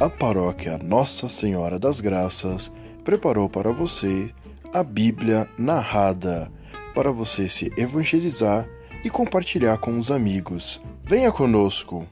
a paróquia Nossa Senhora das Graças preparou para você a Bíblia narrada para você se evangelizar e compartilhar com os amigos. Venha conosco!